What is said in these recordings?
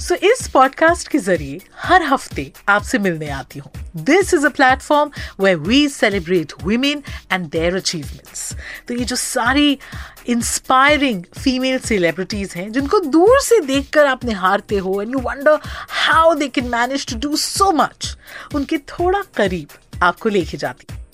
सो so, इस podcast के ज़रिए हर हफ़्ते आपसे मिलने आती हूँ। This is a platform where we celebrate women and their achievements तो ये जो सारी इंस्पायरिंग फीमेल सेलिब्रिटीज हैं जिनको दूर से देखकर आप निहारते हो and you wonder how they can manage to do so much उनके थोड़ा करीब आपको लेके जाती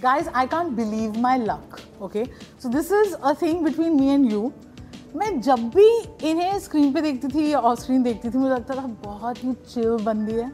Guys, I can't believe my luck. Okay, so this is a thing between me and you. मैं जब भी इन्हें स्क्रीन पे देखती थी या ऑफ़ स्क्रीन देखती थी मुझे लगता था बहुत ही चिल बंदी है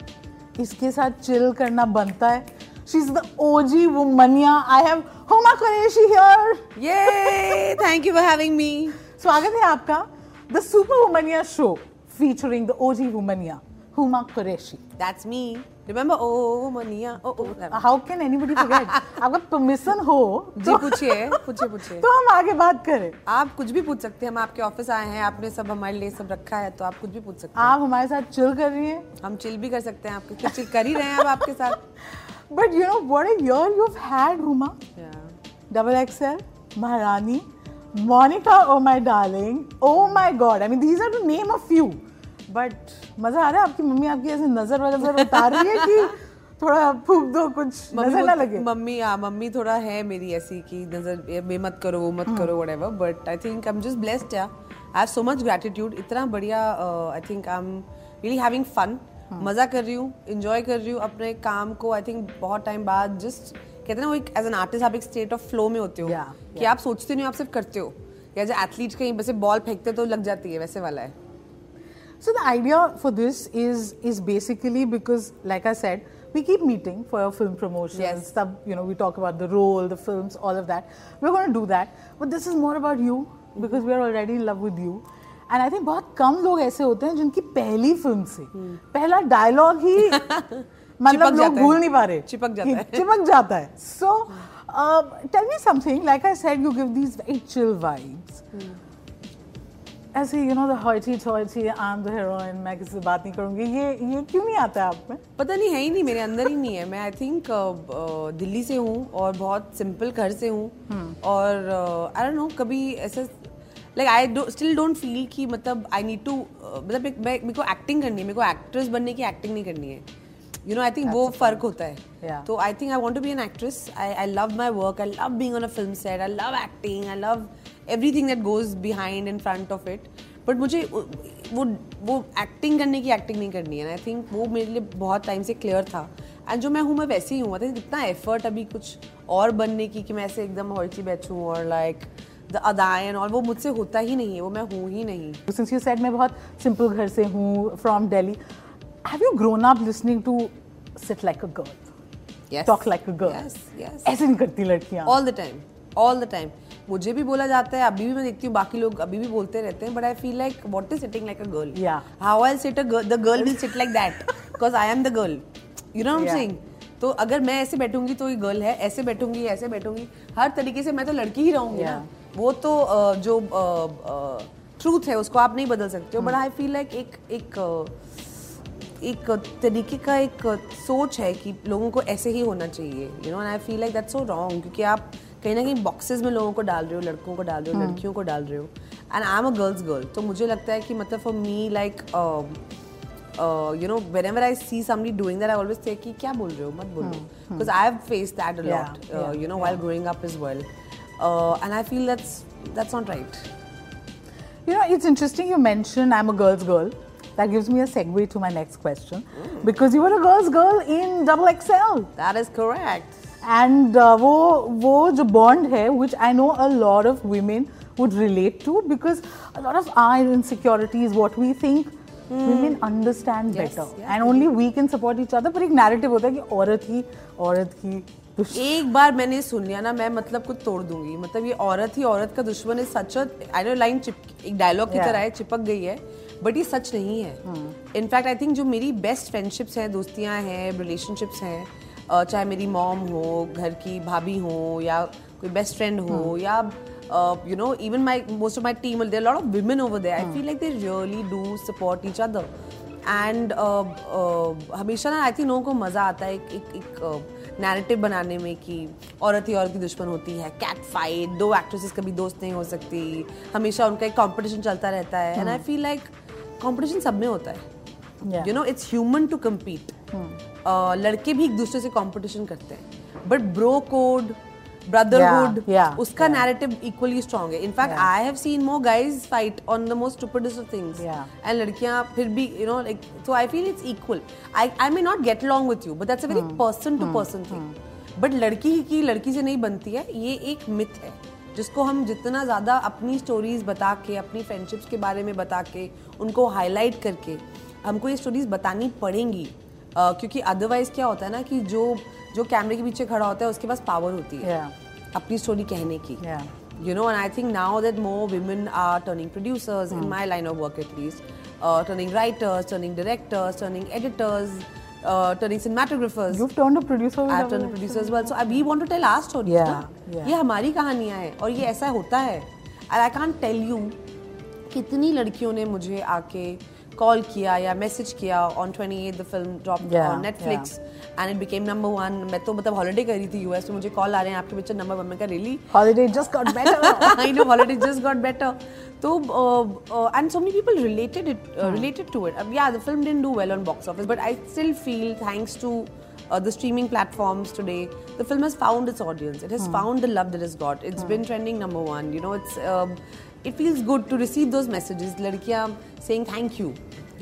इसके साथ चिल करना बनता है she is the OG womania I have Huma Qureshi here Yay! Thank you for having me. स्वागत है आपका the super womania show featuring the OG womania Huma Qureshi That's me. Remember? Oh, Mania. Oh, oh. that- how can anybody आपका permission हो जी तो, पूछिए पूछिए पूछिए तो हम आगे बात करें आप कुछ भी पूछ सकते हैं हम आपके ऑफ़िस आए हैं आपने सब हमारे लिए सब रखा है तो आप कुछ भी पूछ सकते हैं आप हमारे साथ चिल कर रही हैं हम चिल भी कर सकते हैं आपके चिल कर ही रहे हैं अब आपके साथ But you know what a year you've had, Huma? Yeah. Double XL, Maharani, Monica, oh my darling, oh my god. I mean, these are to name a few. But मज़ा आ रहा है आपकी मम्मी आपकी ऐसे नज़र वजर उतार रही है कि थोड़ा फूक दो कुछ? नज़र ना लगे। मम्मी हाँ मम्मी थोड़ा है मेरी ऐसी कि नज़र ये मत करो वो मत करो whatever but I think I am just blessed या I have so much gratitude इतना बढ़िया I think I am really having fun मज़ा कर रही हूँ इंजॉय कर रही हूँ अपने काम को. आई थिंक बहुत टाइम बाद जस्ट कहते हैं ना वो एक एज एन आर्टिस्ट आप एक स्टेट ऑफ़ फ्लो में होते हो Yeah, कि आप सोचते नहीं हो, आप सिर्फ़ करते हो. या जो एथलीट कहीं वैसे बॉल फेंकते तो लग जाती है वैसे वाला है. So the idea for this is is basically because, like I said, we keep meeting for our film promotions. Yes. Some, you know, we talk about the role, the films, all of that. We're going to do that, but this is more about you because we are already in love with you. And I think बहुत कम लोग ऐसे होते हैं जिनकी पहली film से पहला dialogue ही मतलब चिपक लोग जाता है। भूल नहीं पा रहे चिपक जाता है। चिपक जाता है so tell me something like I said you give these very chill vibes ऐसे you know the hoity toity I am the heroine मैं किसी से बात नहीं करूँगी। ये ये क्यों नहीं आता है आप में? पता नहीं है ही नहीं मेरे अंदर ही नहीं है। मैं आई थिंक दिल्ली से हूँ और बहुत सिंपल घर से हूँ। और आई डोंट नो कभी ऐसे like I still don't feel कि मतलब आई नीड टू मतलब मेरे को एक्टिंग करनी है। मेरे को एक्ट्रेस बनने की एक्टिंग नहीं करनी है। यू नो आई थिंक वो फ़र्क होता है। तो I think I want to be an actress I I love my work I love being on a film set I love acting I love everything that goes behind in front of it but मुझे वो वो acting करने की acting नहीं करनी है। I think वो मेरे लिए बहुत टाइम से क्लियर था। एंड जो मैं हूँ मैं वैसे ही हूँ। आई थिंक इतना एफर्ट अभी कुछ और बनने की कि मैं ऐसे एकदम हॉइची बैठूँ और लाइक द अदायन और वो मुझसे होता ही नहीं है। वो मैं हूँ ही नहीं। सिंस यू सेड मैं बहुत सिंपल घर से हूँ from Delhi have you grown up listening to sit like a girl talk like a girl Yes, yes. ऐसे नहीं करती लड़कियाँ। All the time all the time मुझे भी बोला जाता है अभी भी मैं देखती हूँ बाकी लोग अभी भी बोलते रहते हैं but I feel like what is sitting like a girl how I sit the girl will sit like that because I am the girl you know Yeah. Saying तो अगर मैं ऐसे बैठूँगी तो ये गर्ल है ऐसे बैठूँगी ऐसे बैठूँगी हर तरीके से मैं तो लड़की ही रहूँगी ना। वो तो अ, जो ट्रूथ uh, uh, है उसको आप नहीं बदल सकते हो बट आई फील लाइक एक एक एक तरीके का एक सोच है कि लोगों को ऐसे ही होना चाहिए you know I feel like that's so wrong क्योंकि आप कहीं ना कहीं बॉक्सेस में लोगों को डाल रहे हो लड़कों को डाल रहे हो लड़कियों को डाल रहे हो and I am a girls girl तो मुझे लगता है कि मतलब for me like you know whenever I see somebody doing that I always say कि क्या बोल रहे हो मत बोलो because I have face that a Yeah, lot yeah, you know while growing up as well uh, and i feel that's that's not right You know, it's interesting you mentioned I'm a girl's girl. that gives me a segue to my next question because you were a girl's girl in Double XL. That is correct. And वो वो जो bond है which I know a lot of women would relate to because a lot of I insecurities what we think women understand better and only we can support each other पर एक narrative होता है कि औरत ही औरत ही एक बार मैंने सुन लिया ना मैं मतलब कुछ तोड़ दूँगी। मतलब ये औरत ही औरत का दुश्मन है सच आई नो लाइन एक डायलॉग की तरह है चिपक गई है बट ये सच नहीं है। इनफैक्ट आई थिंक जो मेरी बेस्ट फ्रेंडशिप्स हैं दोस्तियाँ हैं रिलेशनशिप्स हैं चाहे मेरी मॉम हो घर की भाभी हो या कोई बेस्ट फ्रेंड हो या you know even my most of my team there lot of women over there I feel like they really do support each other and हमेशा ना आई थिंक लोगों को मज़ा आता है एक एक एक नैरेटिव बनाने में कि औरत ही औरत की दुश्मन होती है कैट फाइट दो एक्ट्रेसेस कभी दोस्त नहीं हो सकती। हमेशा उनका एक कंपटीशन चलता रहता है। And I feel like competition सब में होता है। You know it's human to compete लड़के भी एक दूसरे से कंपटीशन करते हैं। But bro code brotherhood Yeah, yeah, उसका yeah. नैरेटिव इक्वली स्ट्रॉन्ग है। In fact Yeah. I have seen more guys fight on the most of things Yeah. And लड़कियाँ फिर भी यू नो लाइक तो I feel it's equal I I may not get along with you but that's a very person to person thing but लड़की ही की लड़की से नहीं बनती है ये एक मिथ है जिसको हम जितना ज़्यादा अपनी स्टोरीज बता के अपनी फ्रेंडशिप्स के बारे में बता के उनको हाईलाइट करके हमको ये स्टोरीज बतानी पड़ेंगी। क्योंकि अदरवाइज़ क्या होता है ना कि जो जो कैमरे के पीछे खड़ा होता है उसके पास पावर होती है। अपनी स्टोरी कहने की। You know and I think now that more women are turning producers in my line of work at least turning writers turning directors turning editors turning cinematographers you turn a producer I turn a producer as well so I we want to tell our story या ये हमारी कहानियाँ हैं और ये ऐसा होता है। And I can't tell you कितनी लड़कियों ने मुझे आके कॉल किया या मैसेज किया on twenty eight the film drop Netflix and it became number one मैं तो मतलब हॉलीडे कर रही थी यूएस में मुझे कॉल आ रहे हैं आपके पिक्चर नंबर वन में का really holiday just got better I know holiday just got better तो and so many people related it related to it अब या the film didn't do well on box office but I still feel thanks to Uh, the streaming platforms today the film has found its audience. It has hmm. found the love that it has got. It's hmm. been trending number um, it feels good to receive those messages लड़कियाँ saying thank you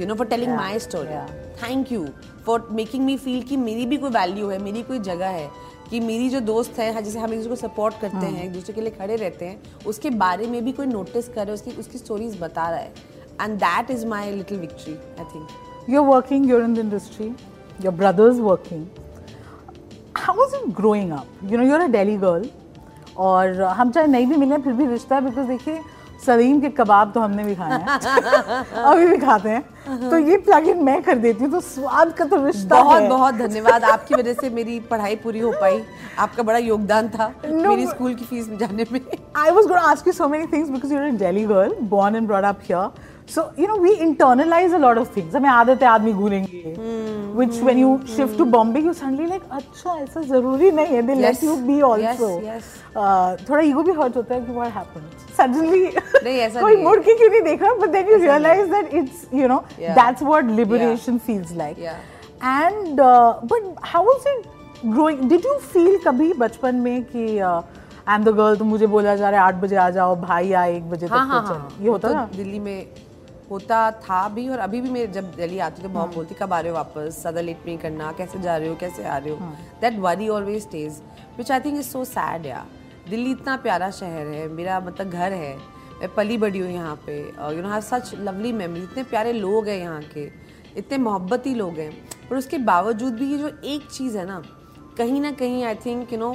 you know for telling my story thank you for making me feel कि मेरी भी कोई value है मेरी कोई जगह है कि मेरी जो दोस्त है हाँ, जैसे हम एक दूसरे को सपोर्ट करते हाँ। हैं। एक दूसरे के लिए खड़े रहते हैं उसके बारे में भी कोई नोटिस कर रहे उसकी उसकी स्टोरीज बता रहा है। And that is my little victory I think you are working you're in the industry your brother's working how is it growing up you know you a Delhi girl और हम चाहे नहीं भी मिले फिर भी रिश्ता है बिकॉज़ देखिए सलीम के कबाब तो हमने भी खाए हैं। अभी भी खाते हैं। तो ये प्लग इन मैं कर देती हूँ तो स्वाद का तो रिश्ता बहुत है। बहुत धन्यवाद। आपकी वजह से मेरी पढ़ाई पूरी हो पाई। आपका बड़ा योगदान था No, मेरी स्कूल की फ़ीस जाने में। I was got ask you so many things because you're in Delhi girl born and brought up up here. So you know we internalize a lot of things हमें आदत है आदमी घूरेंगे which when you shift to Bombay you suddenly like अच्छा ऐसा ज़रूरी नहीं है they let you be also थोड़ा ईगो भी हर्ट होता है कि वॉट हैपन सडनली कोई मुड़ के क्यों नहीं देखा but then you realize that it's you know that's what liberation feels like and but how is it growing did you feel कभी बचपन में कि आई एम द गर्ल तो मुझे बोला जा रहा है आठ बजे आ जाओ भाई आए एक बजे तक हाँ, हाँ, हाँ। ये होता है तो दिल्ली में होता था भी और अभी भी मैं जब दिल्ली आती हूँ तो बहुत बोलती कब आ रहे हो वापस? ज़्यादा लेट नहीं करना। कैसे जा रहे हो? कैसे आ रहे हो? That worry always stays which I think is so sad या दिल्ली इतना प्यारा शहर है मेरा मतलब घर है। मैं पली बड़ी हूँ यहाँ पे। You know have such lovely memory इतने प्यारे लोग हैं यहाँ के। इतने मोहब्बती लोग हैं। पर उसके बावजूद भी ये जो एक चीज़ है ना कहीं ना कहीं I think you know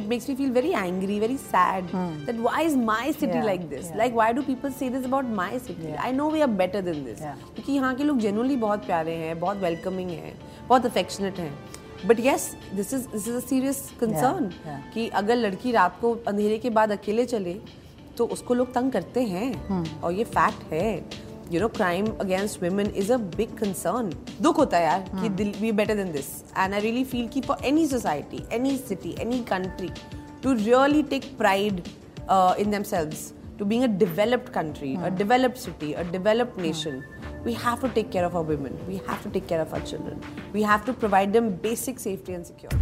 it makes me feel very angry, very sad. Hmm. That why is my city Yeah, like this? yeah. Like why do people say this about my city? Yeah. I know we are better than this. क्योंकि यहाँ के लोग genuinely बहुत प्यारे हैं, बहुत welcoming हैं, बहुत affectionate हैं. But yes, this is this is a serious concern Yeah, yeah. कि अगर लड़की रात को अंधेरे के बाद अकेले चले तो उसको लोग तंग करते हैं और ये फैक्ट है you know crime against women is a big concern. dukh hota hai we better than this. And i really feel ki for any society any city any country to really take pride uh, in themselves to being a developed country a hmm. developed city a developed hmm. nation we have to take care of our women. We have to take care of our children. We have to provide them basic safety and security.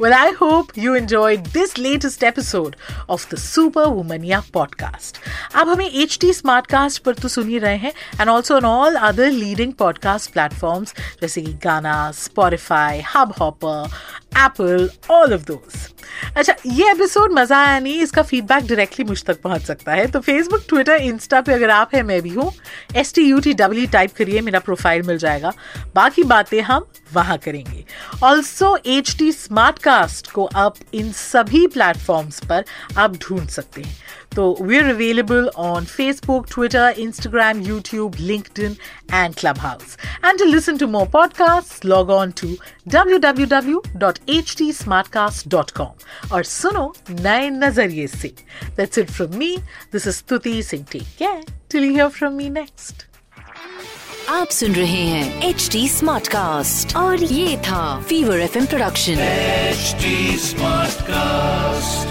Well, I hope you enjoyed this latest episode of the Super Womania podcast. आप हमें H T Smartcast पर तो सुन ही रहे हैं and also on all other leading podcast platforms जैसे कि Gaana Spotify hubhopper Apple all of those अच्छा ये एपिसोड मज़ा आया नहीं, इसका फीडबैक डायरेक्टली मुझ तक पहुँच सकता है। तो फेसबुक ट्विटर इंस्टा पे अगर आप है, मैं भी हूँ S T U T W type करिए, मेरा प्रोफ़ाइल मिल जाएगा। बाकी बातें हम वहाँ करेंगे। Also H T smart cast को आप इन सभी प्लेटफॉर्म्स पर आप ढूंढ सकते हैं। तो we are available on Facebook Twitter Instagram YouTube LinkedIn and Clubhouse and to listen to more podcast log on to www.htsmartcast.com और सुनो नए नजरिए से that's it from me this is Stuti Singh take care till you hear from me next आप सुन रहे हैं H D smart cast और ये था fever F production HD Smartcast.